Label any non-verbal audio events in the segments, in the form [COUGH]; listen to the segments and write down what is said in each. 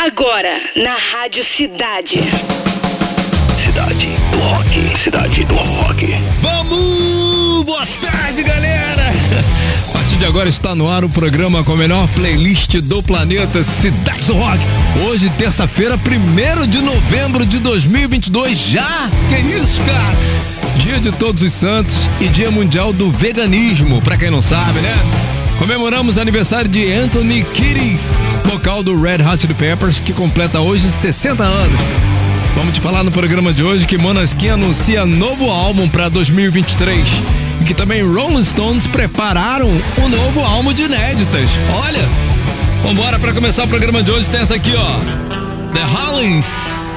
Agora, na Rádio Cidade. Cidade do Rock. Cidade do Rock. Vamos! Boa tarde, galera! A partir de agora está no ar o programa com a melhor playlist do planeta Cidade do Rock. Hoje, terça-feira, 1 de novembro de 2022. Já? Que isso, cara? Dia de Todos os Santos e Dia Mundial do Veganismo, pra quem não sabe, né? Comemoramos aniversário de Anthony Kiddis, vocal do Red Hot Chili Peppers, que completa hoje 60 anos. Vamos te falar no programa de hoje que Monasquim anuncia novo álbum para 2023 e que também Rolling Stones prepararam um novo álbum de inéditas. Olha, vambora para começar o programa de hoje tem essa aqui, ó, The Hollies.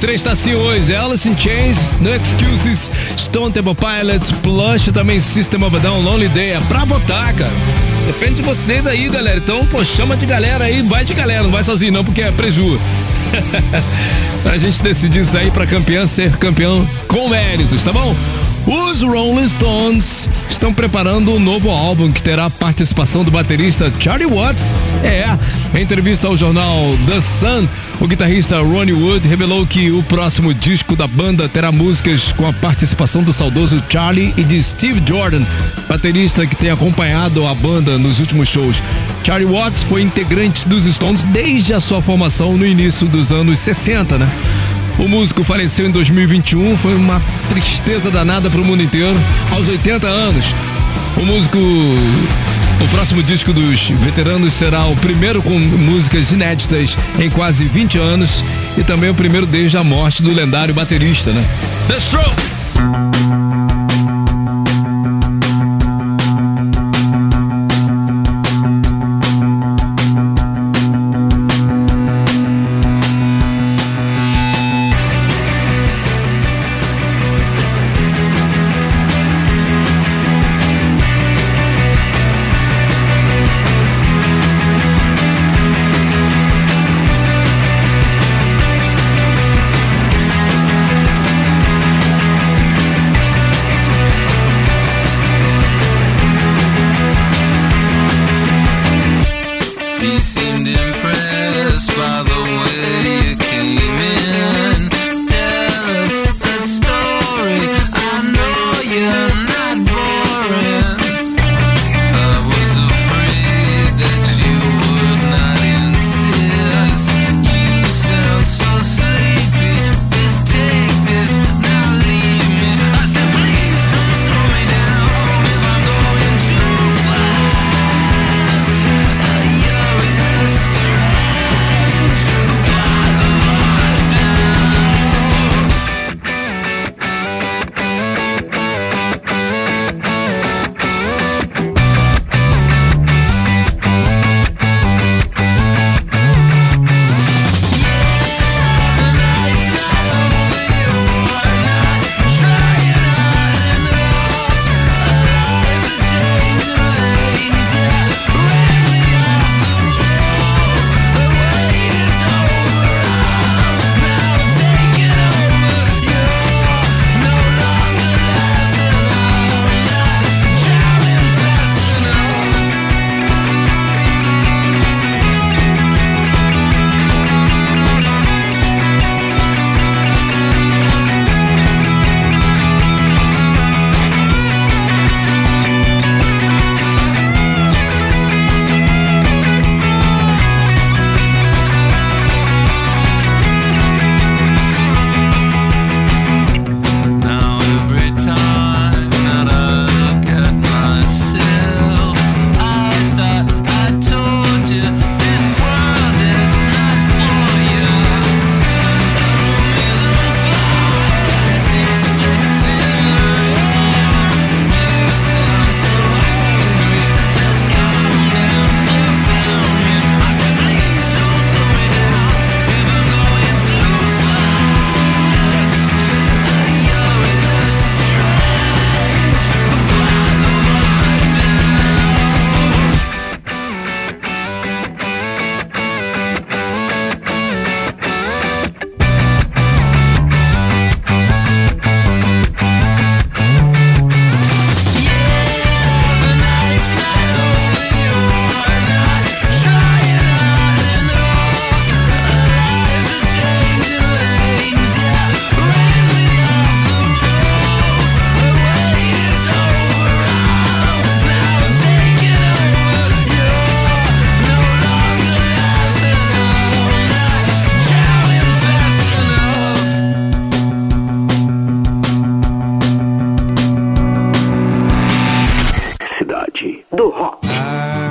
3 está assim hoje. Alice in Chains, No Excuses, Stone Temple Pilots, Plush, também System of a Down, Lonely Day. É pra votar, cara. Depende de vocês aí, galera. Então, pô, chama de galera aí, vai de galera, não vai sozinho não, porque é preju. [LAUGHS] pra gente decidir isso aí pra campeão ser campeão com méritos, tá bom? Os Rolling Stones estão preparando um novo álbum que terá participação do baterista Charlie Watts. É, em entrevista ao jornal The Sun, o guitarrista Ronnie Wood revelou que o próximo disco da banda terá músicas com a participação do saudoso Charlie e de Steve Jordan, baterista que tem acompanhado a banda nos últimos shows. Charlie Watts foi integrante dos Stones desde a sua formação no início dos anos 60, né? O músico faleceu em 2021, foi uma tristeza danada para o mundo inteiro, aos 80 anos. O músico. O próximo disco dos veteranos será o primeiro com músicas inéditas em quase 20 anos e também o primeiro desde a morte do lendário baterista, né? The Strokes!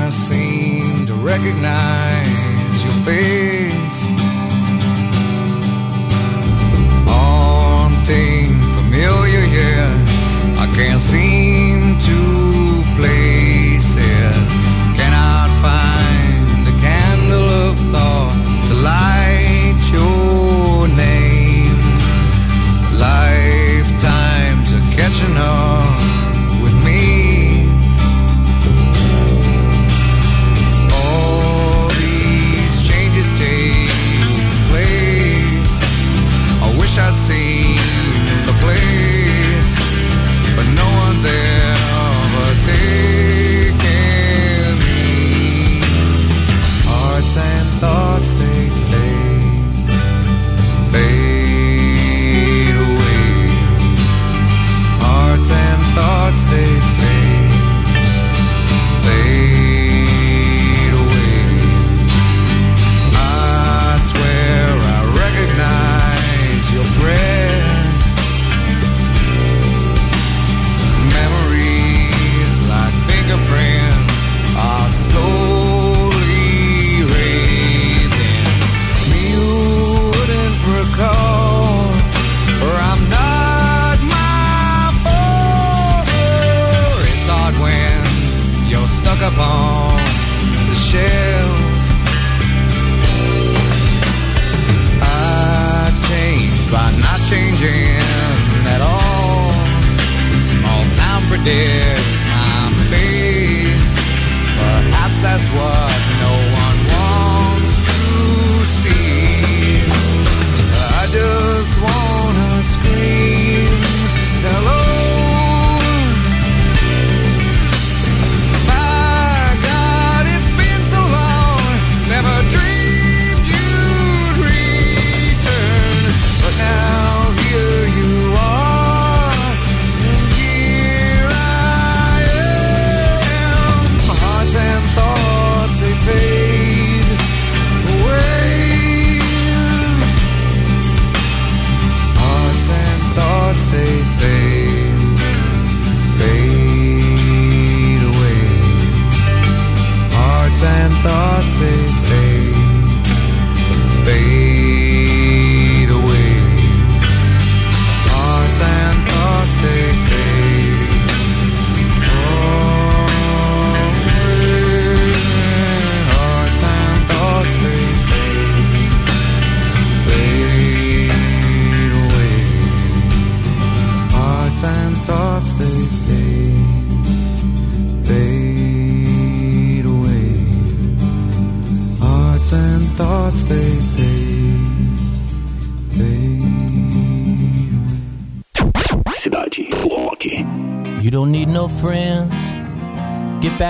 I seem to recognize your face. Haunting, familiar, yeah. I can't seem to place it. Cannot find the candle of thought to light your name. Lifetimes are catching up. it's my fate. Perhaps that's what.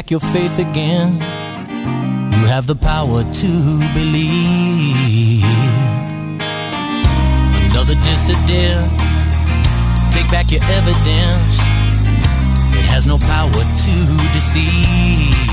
back your faith again. You have the power to believe. Another dissident, take back your evidence. It has no power to deceive.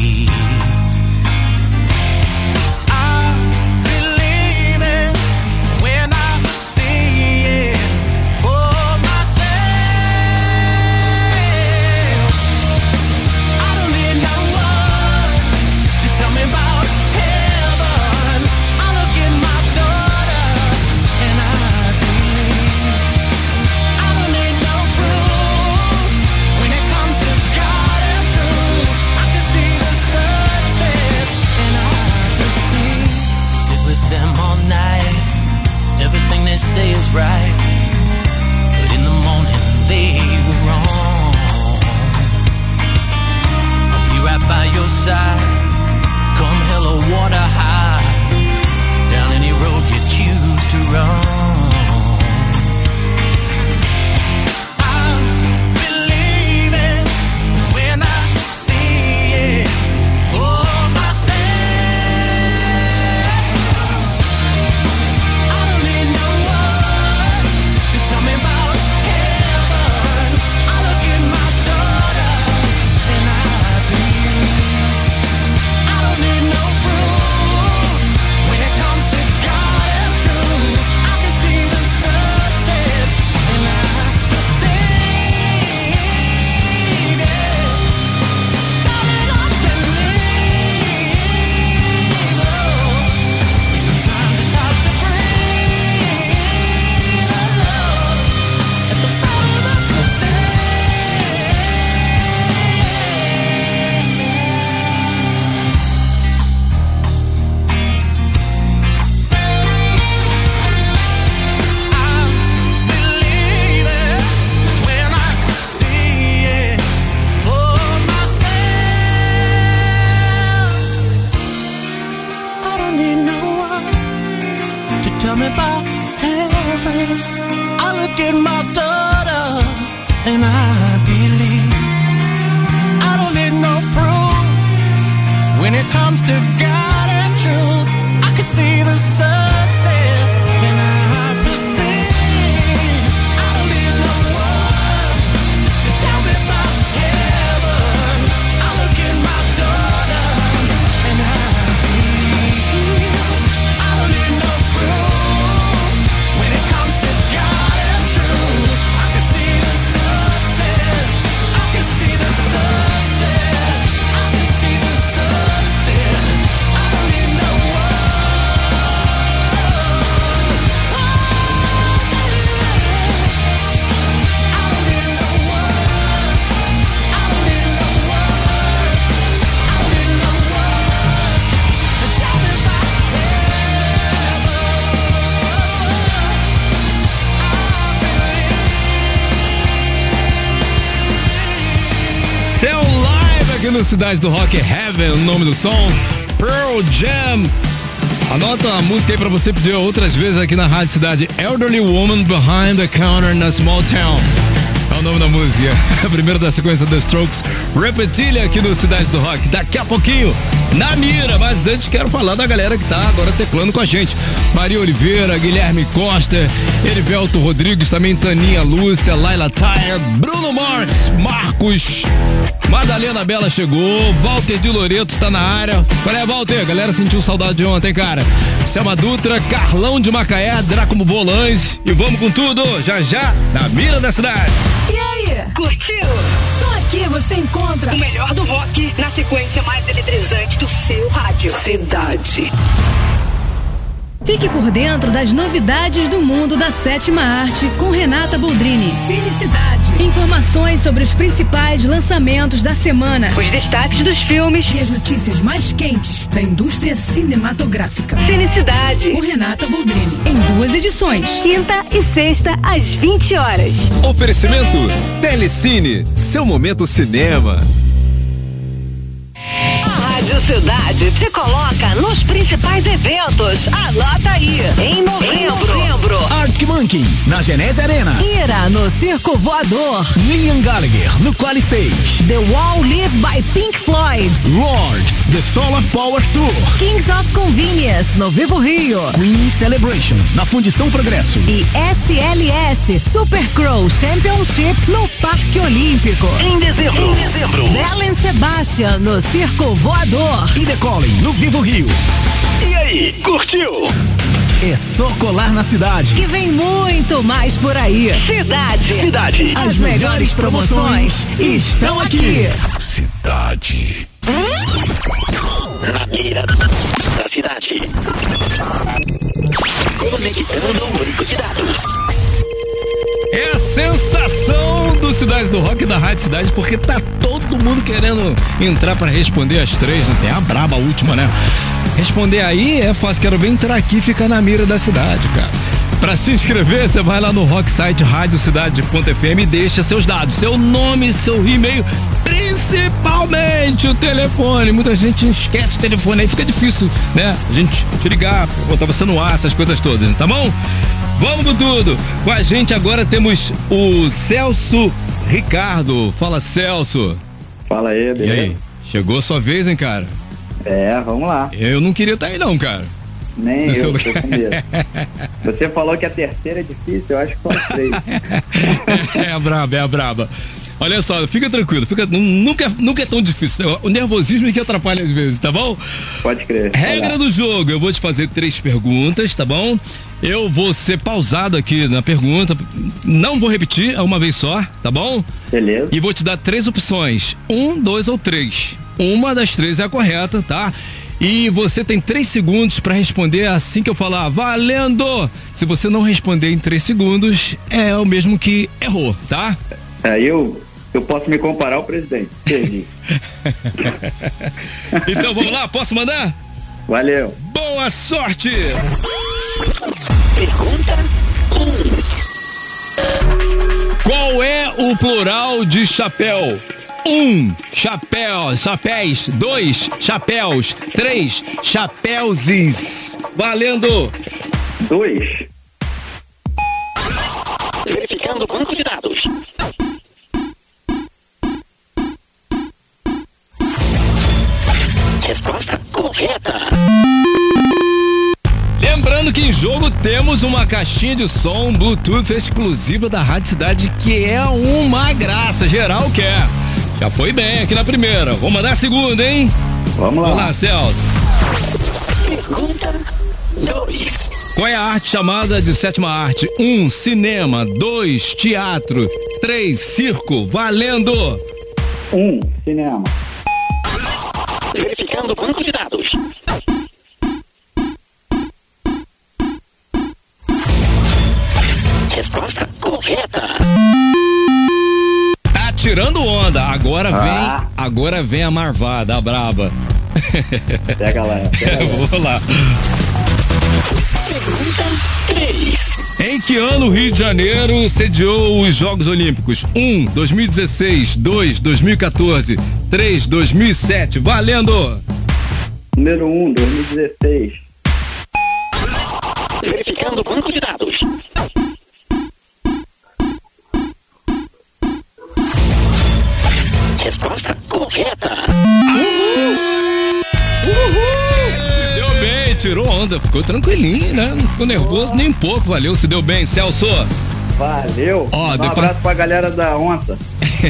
Cidade do Rock Heaven, o nome do som. Pearl Jam. Anota a música aí pra você pedir outras vezes aqui na Rádio Cidade. Elderly Woman Behind the Counter na Small Town. É o nome da música. [LAUGHS] A primeira da sequência The Strokes. Repetilha aqui no Cidade do Rock. Daqui a pouquinho, na mira. Mas antes quero falar da galera que tá agora teclando com a gente. Maria Oliveira, Guilherme Costa, Erivelto Rodrigues, também Taninha Lúcia, Laila Tyre, Bruno Marques, Marcos, Madalena Bela chegou, Walter de Loreto tá na área. Qual é, Walter? Galera sentiu saudade de ontem, cara. Selma Dutra, Carlão de Macaé, Drácomo Bolães. E vamos com tudo, já já, na mira da cidade. E aí? Curtiu? Só aqui você encontra O melhor do rock na sequência mais eletrizante do seu rádio. Cidade. Fique por dentro das novidades do mundo da sétima arte com Renata Boldrini. Felicidade. Informações sobre os principais lançamentos da semana Os destaques dos filmes. e as notícias mais quentes da indústria cinematográfica. Felicidade. Com Renata Boldrini. Em duas edições. Quinta e sexta às 20 horas. Oferecimento Telecine, seu momento cinema. Cidade te coloca nos principais eventos. Anota aí. Em novembro. Arctic Monkeys, na Genese Arena. Ira no Circo Voador. Liam Gallagher, no Qual Stage. The Wall Live by Pink Floyd. Lord, The Solar Power Tour. Kings of Convenience no Vivo Rio. Queen Celebration, na Fundição Progresso. E SLS Super Crow Championship no Parque Olímpico. Em dezembro. Em dezembro. Belen Sebastian no Circo Voador. E The Calling, no Vivo Rio. E aí, curtiu? É só colar na cidade. Que vem muito mais por aí. Cidade. Cidade. As melhores promoções estão aqui. Cidade. Na mira da cidade. Conectando o banco de dados. É a sensação do Cidade do Rock da Rádio Cidade, porque tá todo mundo querendo entrar pra responder as três, né? Tem a braba última, né? Responder aí é fácil, quero ver entrar aqui e ficar na mira da cidade, cara. Pra se inscrever, você vai lá no rock site radiocidade.fm e deixa seus dados, seu nome, seu e-mail, principalmente o telefone. Muita gente esquece o telefone aí, fica difícil, né? A gente te ligar, botar você no ar, essas coisas todas, tá bom? Vamos com tudo. Com a gente agora temos o Celso Ricardo. Fala, Celso. Fala aí, E beleza? aí? Chegou sua vez, hein, cara? É, vamos lá. Eu não queria estar aí, não, cara. Nem No eu, tô com medo. [LAUGHS] Você falou que a terceira é difícil, eu acho que foram três. [LAUGHS] é a braba, é a braba. Olha só, fica tranquilo, fica, nu- nunca, nunca é tão difícil. O nervosismo é que atrapalha às vezes, tá bom? Pode crer. Regra Vai lá. do jogo, eu vou te fazer três perguntas, tá bom? Eu vou ser pausado aqui na pergunta, não vou repetir, é uma vez só, tá bom? Beleza. E vou te dar três opções: um, dois ou três. Uma das três é a correta, tá? E você tem três segundos pra responder assim que eu falar, valendo! Se você não responder em três segundos, é o mesmo que errou, tá? Aí eu, eu posso me comparar ao presidente. Perdi. [LAUGHS] Então vamos lá, posso mandar? Valeu. Boa sorte! Pergunta 1. Qual é o plural de chapéu? Um, chapéu, chapéus. Dois, chapéus. Três, chapéuses. Valendo! Dois. Verificando o banco de dados. Resposta correta. Lembrando que em jogo temos uma caixinha de som Bluetooth exclusiva da Rádio Cidade que é uma graça, geral quer. Já foi bem aqui na primeira. Vou mandar a segunda, hein? Vamos lá. Vamos lá, Celso. Pergunta 2. Qual é a arte chamada de sétima arte? Um, cinema. Dois, teatro. Três, circo. Valendo! Um. Cinema. Verificando o banco de dados. Resposta correta. Tirando onda. Agora Ah. vem, agora vem a marvada, a braba. Pega lá. Pega lá. [LAUGHS] Vou lá. Pergunta três. Em que ano o Rio de Janeiro sediou os Jogos Olímpicos? 1, 2016, 2, 2014, 3, 2007. Valendo! Número 1, 2016. Verificando o banco de dados. Resposta correta. Se deu bem, tirou onda, ficou tranquilinho, né? Não ficou nervoso nem um pouco, valeu, se deu bem. Celso, Valeu. Ó, um depois- abraço pra galera da onça.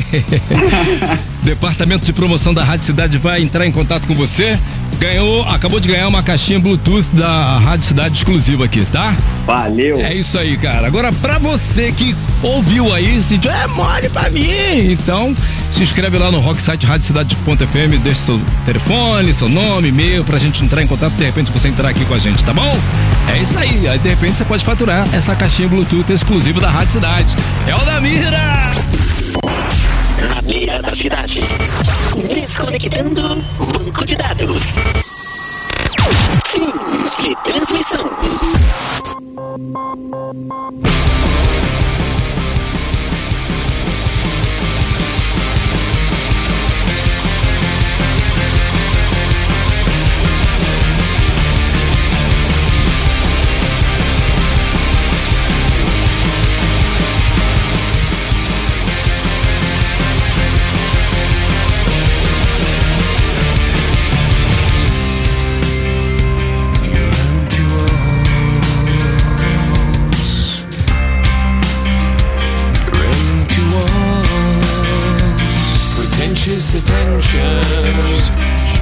[LAUGHS] Departamento de Promoção da Rádio Cidade vai entrar em contato com você. Ganhou, acabou de ganhar uma caixinha Bluetooth da Rádio Cidade exclusiva aqui, tá? Valeu. É isso aí, cara. Agora, pra você que ouviu aí, sentiu, é mole pra mim. Então, se inscreve lá no Rock Site Rádio Cidade.fm, deixa seu telefone, seu nome, e-mail, pra gente entrar em contato, de repente você entrar aqui com a gente, tá bom? É isso aí. Aí, de repente, você pode faturar essa caixinha Bluetooth exclusiva da Rádio Cidade. É o da Mira! Na mira da cidade. Desconectando banco de dados. Fim de transmissão.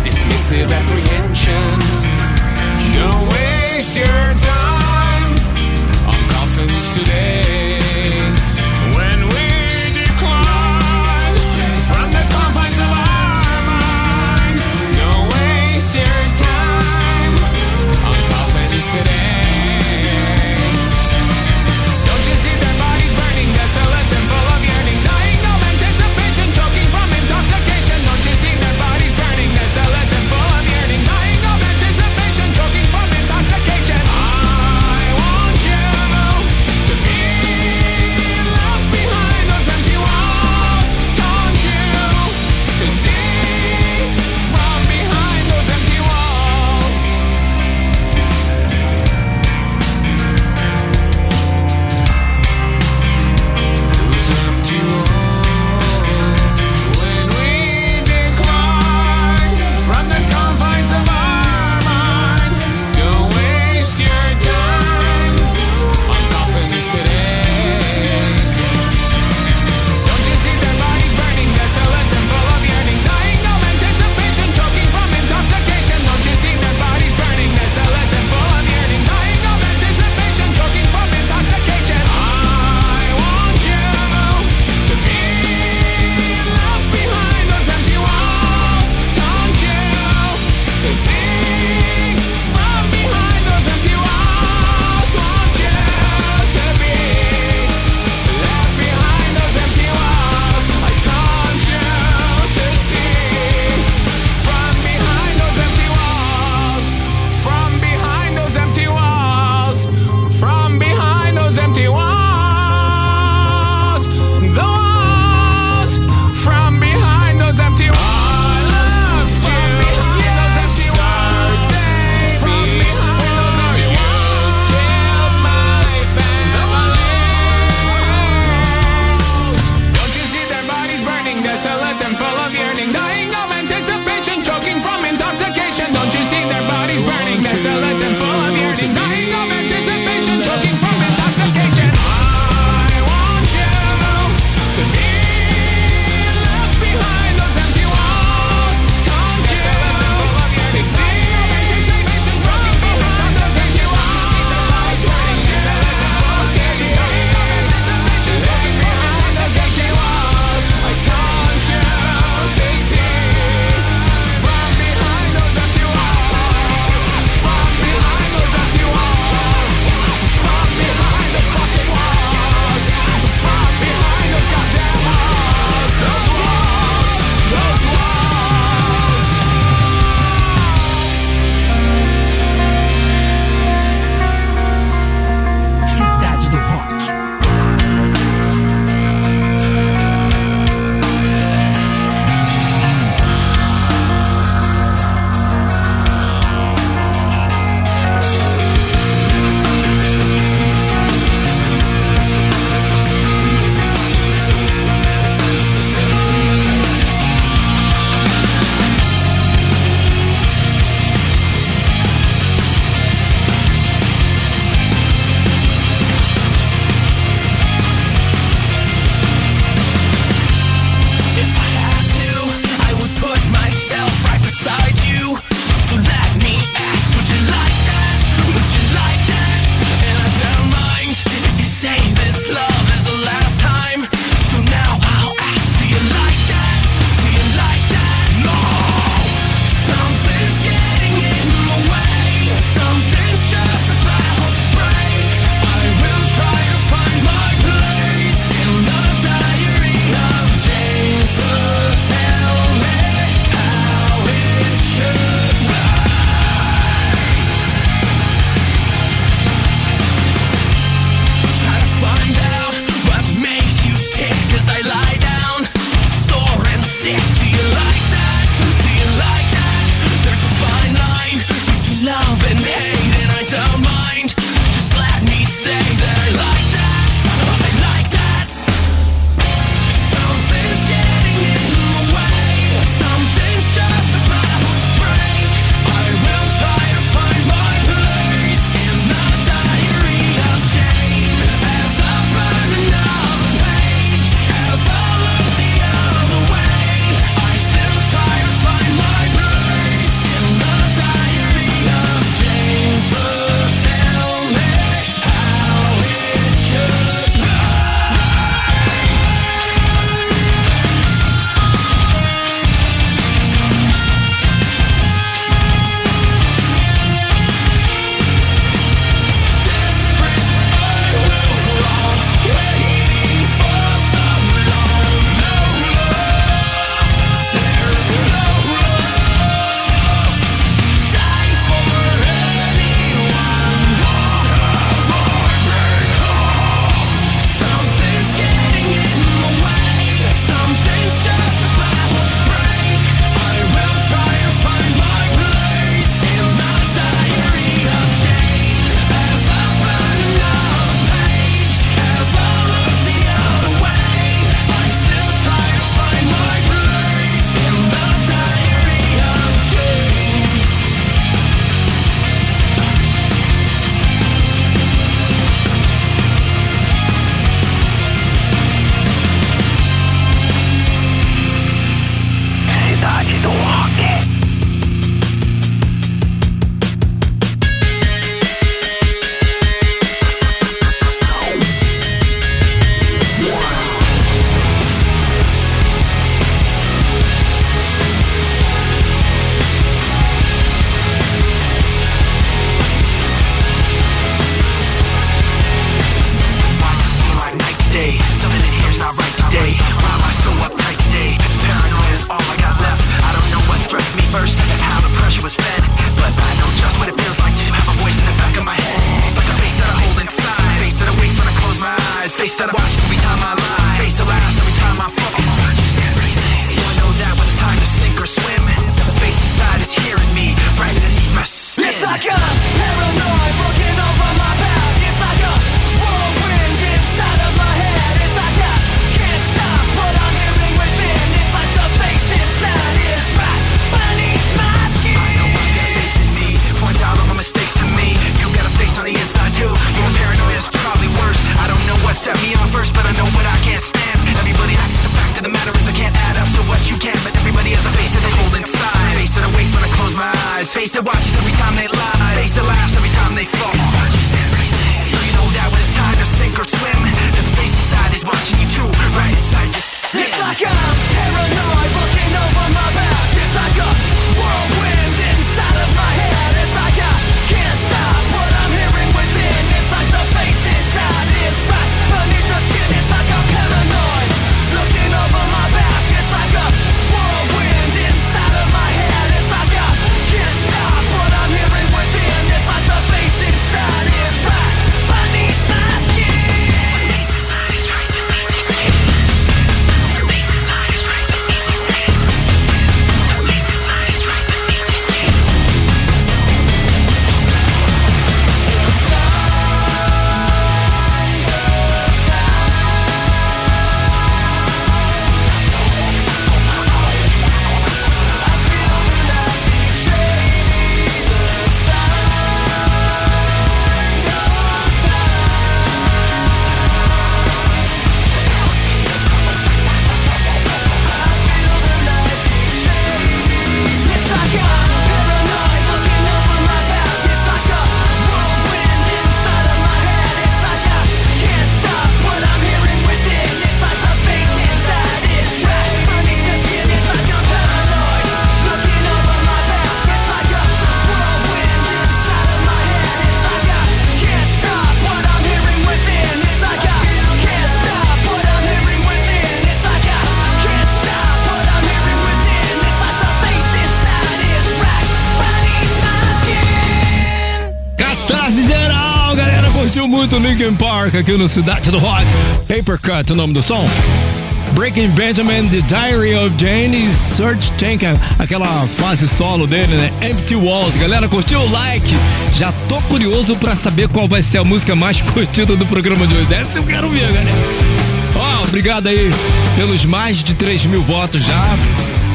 Dismissive apprehensions. Aqui no Cidade do Rock. Paper Cut, o nome do som. Breaking Benjamin, The Diary of Jane Search Tank, aquela fase solo dele, né? Empty Walls. Galera, curtiu o like? Já tô curioso pra saber qual vai ser a música mais [LAUGHS] curtida do programa de hoje. Essa eu quero ver, galera. Ó, obrigado aí pelos mais de 3 mil votos já,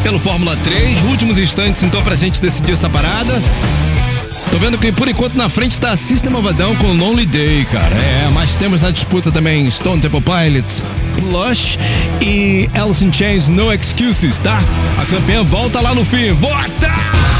pelo Fórmula 3. Últimos instantes, então, pra gente decidir essa parada. Tô vendo que por enquanto na frente tá System of Down com Lonely Day, cara. É, mas temos na disputa também Stone Temple Pilots, Plush e Alice in Chains No Excuses, tá? A campeã volta lá no fim. Vota!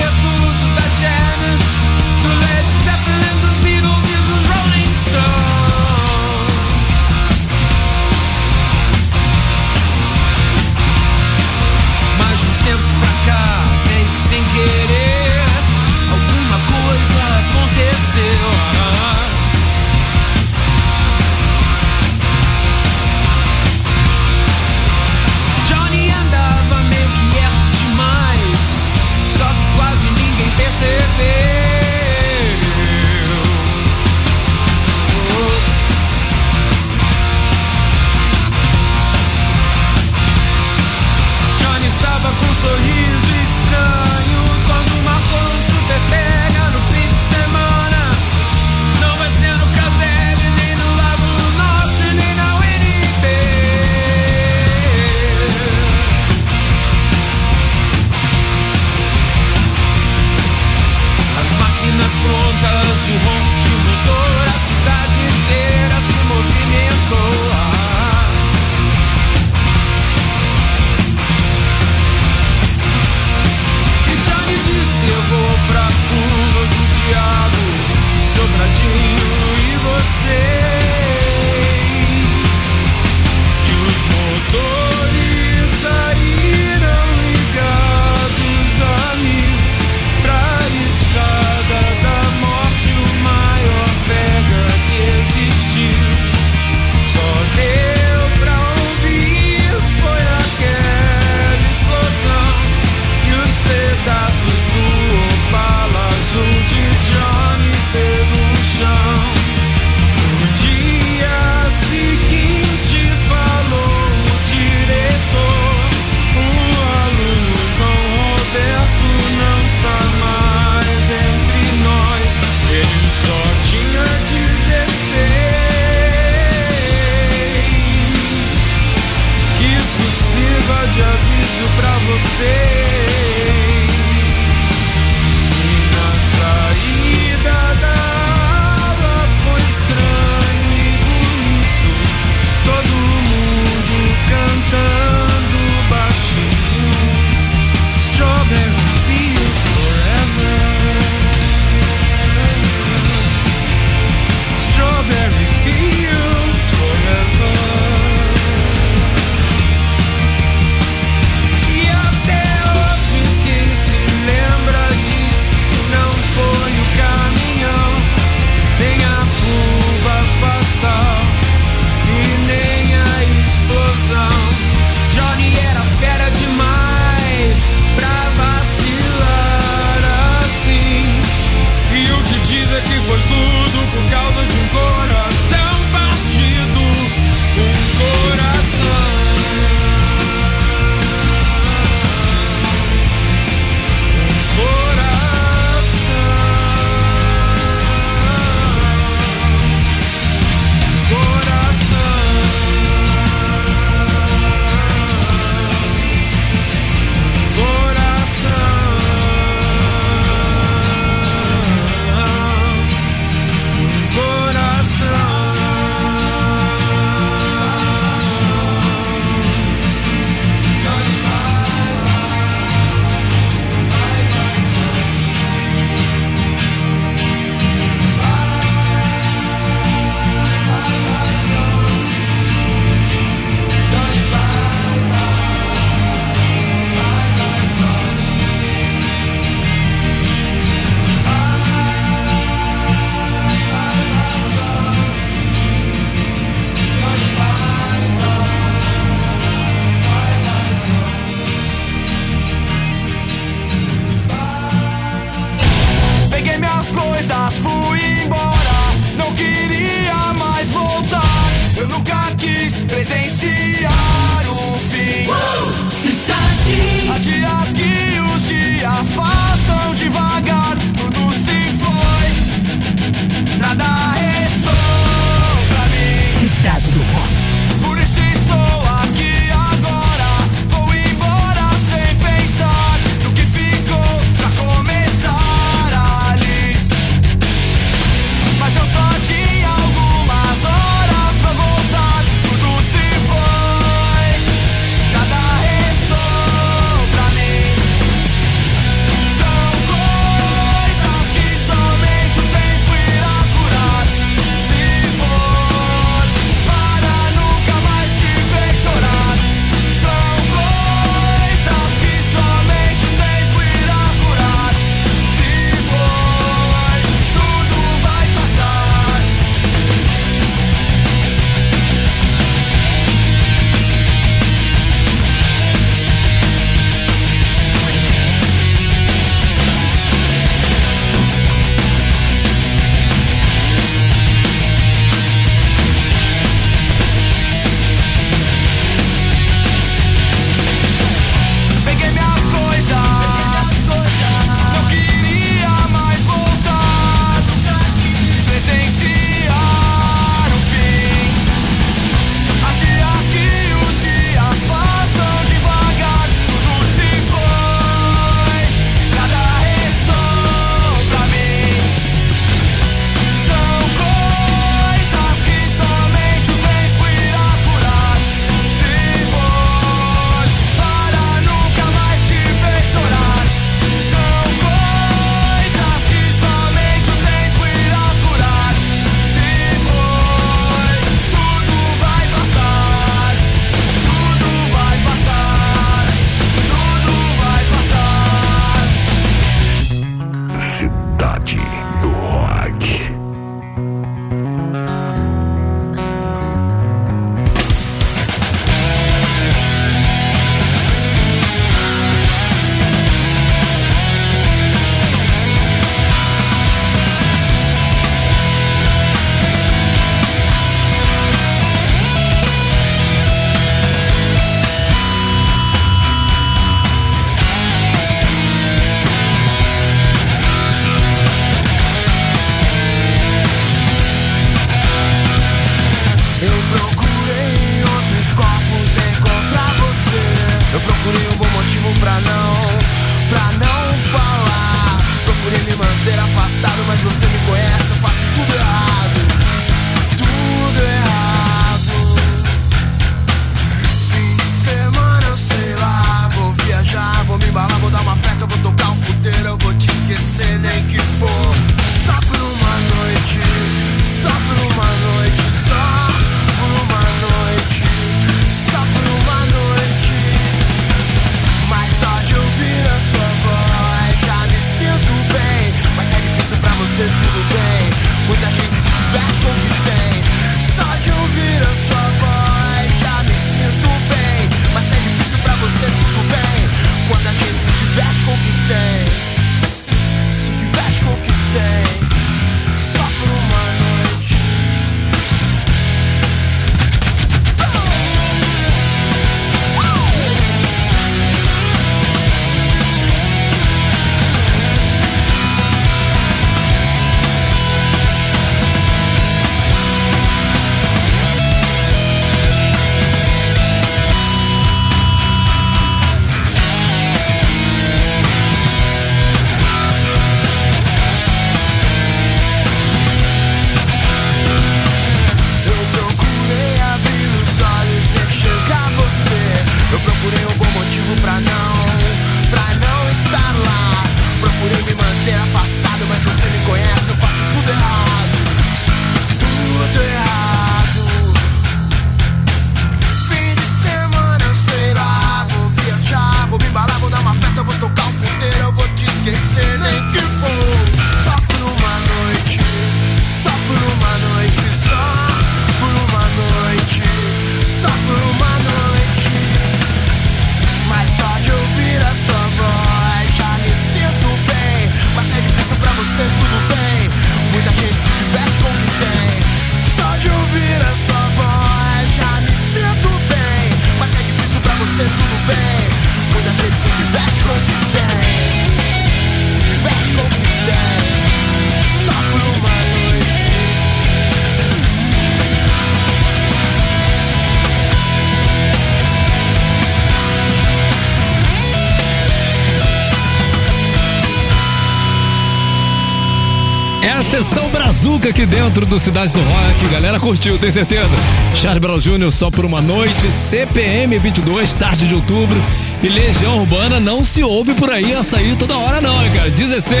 Aqui dentro do Cidade do Rock. Galera curtiu, tem certeza? Charles Brown Jr. só por uma noite, CPM 22, tarde de outubro. E Legião Urbana não se ouve por aí a sair toda hora, não, hein, cara. 16.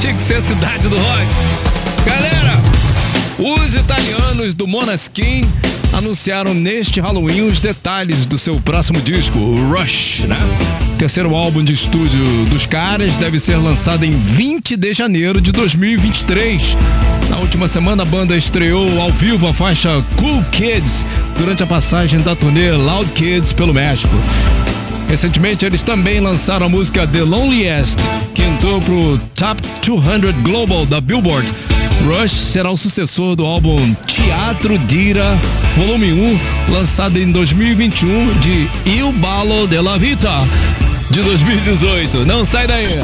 Tinha que ser Cidade do Rock. Galera, os italianos do Monaskin anunciaram neste Halloween os detalhes do seu próximo disco, Rush, né? Terceiro álbum de estúdio dos caras deve ser lançado em 20 de janeiro de 2023. Última semana, a banda estreou ao vivo a faixa Cool Kids durante a passagem da turnê Loud Kids pelo México. Recentemente, eles também lançaram a música The Loneliest, que entrou pro Top 200 Global da Billboard. Rush será o sucessor do álbum Teatro Dira, volume 1, lançado em 2021 de Il Ballo della Vita, de 2018. Não sai daí!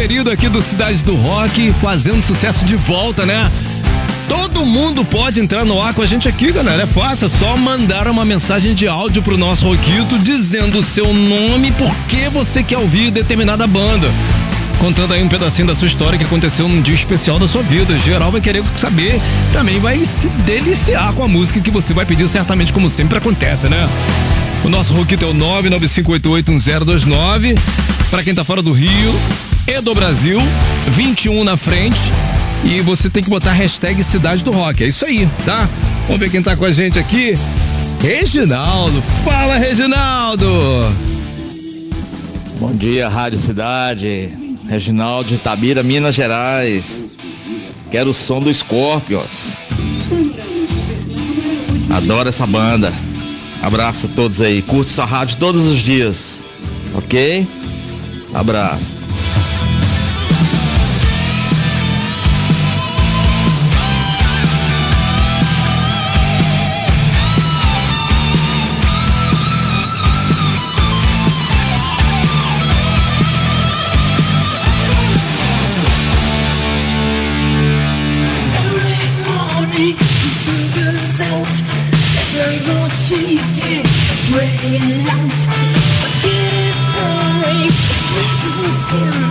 Querido aqui do Cidade do Rock, fazendo sucesso de volta, né? Todo mundo pode entrar no ar com a gente aqui, galera. É fácil, é só mandar uma mensagem de áudio pro nosso Roquito dizendo o seu nome e por que você quer ouvir determinada banda. Contando aí um pedacinho da sua história que aconteceu num dia especial da sua vida. Geral vai querer saber, também vai se deliciar com a música que você vai pedir, certamente, como sempre acontece, né? O nosso Roquito é o 995881029. Para quem tá fora do Rio e do Brasil, 21 na frente. E você tem que botar hashtag Cidade do Rock. É isso aí, tá? Vamos ver quem tá com a gente aqui. Reginaldo. Fala, Reginaldo! Bom dia, Rádio Cidade. Reginaldo de Itabira, Minas Gerais. Quero o som do Scorpions. Adoro essa banda. Abraço a todos aí. Curte essa rádio todos os dias. Ok? Abraço. she can bring it out. But it is burning, it reaches my skin.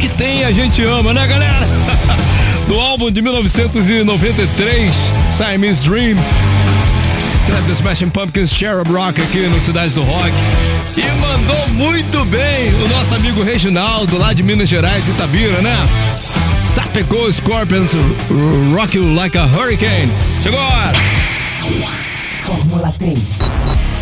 Que tem a gente ama, né, galera? [LAUGHS] Do álbum de 1993, Siamese Dream. Será The Smashing Pumpkins Cherub Rock aqui no Cidade do Rock. E mandou muito bem o nosso amigo Reginaldo, lá de Minas Gerais, Itabira, né? Sapecou Scorpions, Rock You Like a Hurricane. Chegou a hora! Fórmula 3.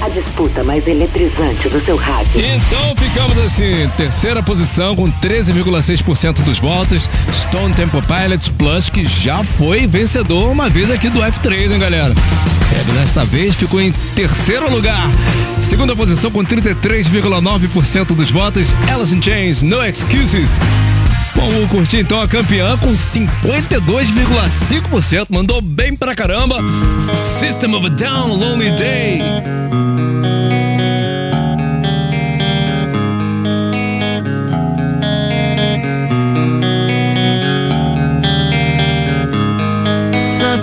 A disputa mais eletrizante do seu rádio. Então ficamos assim, terceira posição com 13,6% dos votos. Stone Temple Pilots Plus, que já foi vencedor uma vez aqui do F3, hein, galera? É, desta vez ficou em terceiro lugar. Segunda posição com 33,9% dos votos. Alice in Chains, No Excuses. Vamos curtir então a campeã com 52,5%. Mandou bem pra caramba. System of a Down, Lonely Day.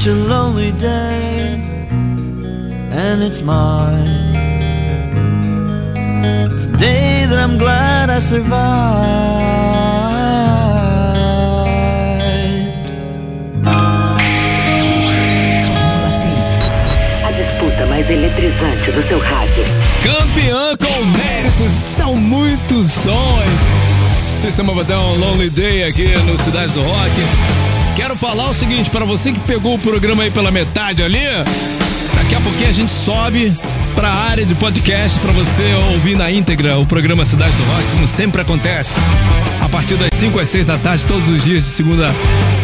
Such a lonely day and it's mine. It's a day that I'm glad I survived. Eletrizante do seu rádio. Campeã com méritos, são muitos sons. System of a Down, Lonely Day aqui no Cidade do Rock. Quero falar o seguinte, para você que pegou o programa aí pela metade ali, daqui a pouquinho a gente sobe pra área de podcast para você ouvir na íntegra o programa Cidade do Rock, como sempre acontece. A partir das 5 às 6 da tarde, todos os dias, de segunda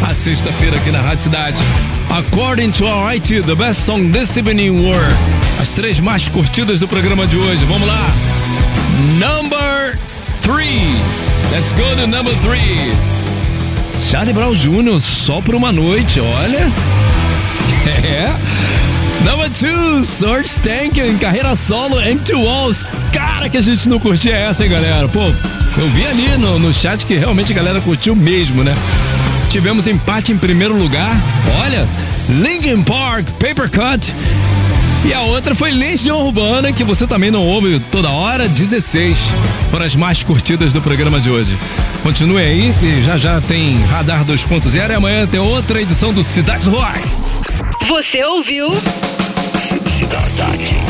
a sexta-feira aqui na Rádio Cidade. According to our IT, the best song this evening were as três mais curtidas do programa de hoje. Vamos lá. Number 3. Let's go to number 3. Charlie Brown Jr., só por uma noite, olha. [LAUGHS] É. Number 2, Serge Tank em carreira solo, Empty Walls. Cara, que a gente não curtia essa, hein, galera? Pô, eu vi ali no, no chat que realmente a galera curtiu mesmo, né? Tivemos empate em primeiro lugar. Olha, Linkin Park, Paper Cut. E a outra foi Legião Urbana, que você também não ouve toda hora, 16. Foram as mais curtidas do programa de hoje. Continue aí, que já já tem Radar 2.0 e amanhã tem outra edição do Cidade Rock. Você ouviu? Cidade